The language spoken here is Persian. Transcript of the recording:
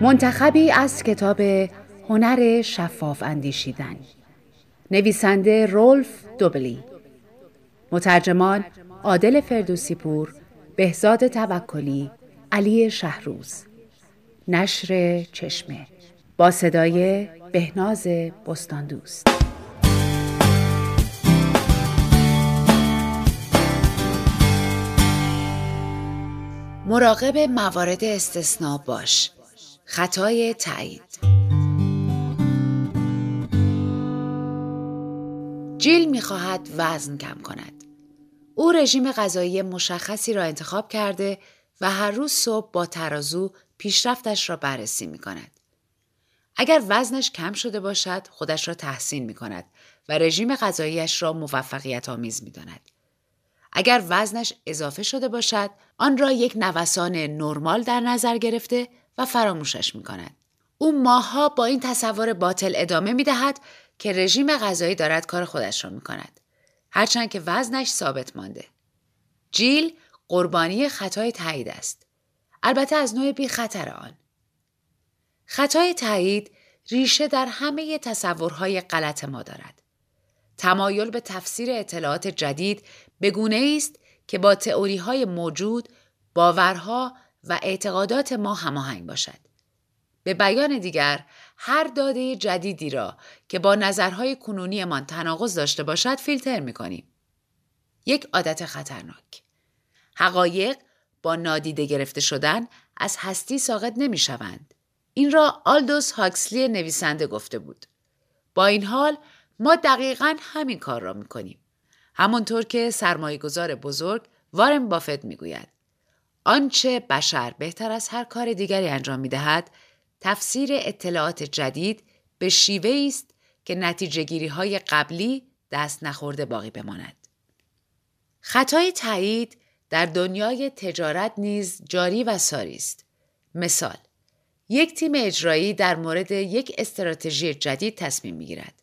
منتخبی از کتاب هنر شفاف اندیشیدن. نویسنده رولف دوبلی. مترجمان عادل فردوسی بهزاد توکلی علی شهروز. نشر چشمه. با صدای بهناز بستاندوست. مراقب موارد استثناء باش. خطای تایید جیل می‌خواهد وزن کم کند او رژیم غذایی مشخصی را انتخاب کرده و هر روز صبح با ترازو پیشرفتش را بررسی می کند. اگر وزنش کم شده باشد خودش را تحسین می کند و رژیم غذاییش را موفقیت آمیز می داند. اگر وزنش اضافه شده باشد آن را یک نوسان نرمال در نظر گرفته و فراموشش می کند. او ماهها با این تصور باطل ادامه می دهد که رژیم غذایی دارد کار خودش را می کند. هرچند که وزنش ثابت مانده. جیل قربانی خطای تایید است. البته از نوع بی خطر آن. خطای تایید ریشه در همه تصورهای غلط ما دارد. تمایل به تفسیر اطلاعات جدید به گونه است که با تئوری های موجود، باورها و اعتقادات ما هماهنگ باشد. به بیان دیگر هر داده جدیدی را که با نظرهای کنونیمان تناقض داشته باشد فیلتر می کنیم. یک عادت خطرناک. حقایق با نادیده گرفته شدن از هستی ساقط نمی شوند. این را آلدوس هاکسلی نویسنده گفته بود. با این حال ما دقیقا همین کار را می کنیم. همانطور که سرمایه گذار بزرگ وارن بافت می گوید. آنچه بشر بهتر از هر کار دیگری انجام می دهد تفسیر اطلاعات جدید به شیوه است که نتیجه گیری های قبلی دست نخورده باقی بماند. خطای تایید در دنیای تجارت نیز جاری و ساری است. مثال یک تیم اجرایی در مورد یک استراتژی جدید تصمیم می‌گیرد.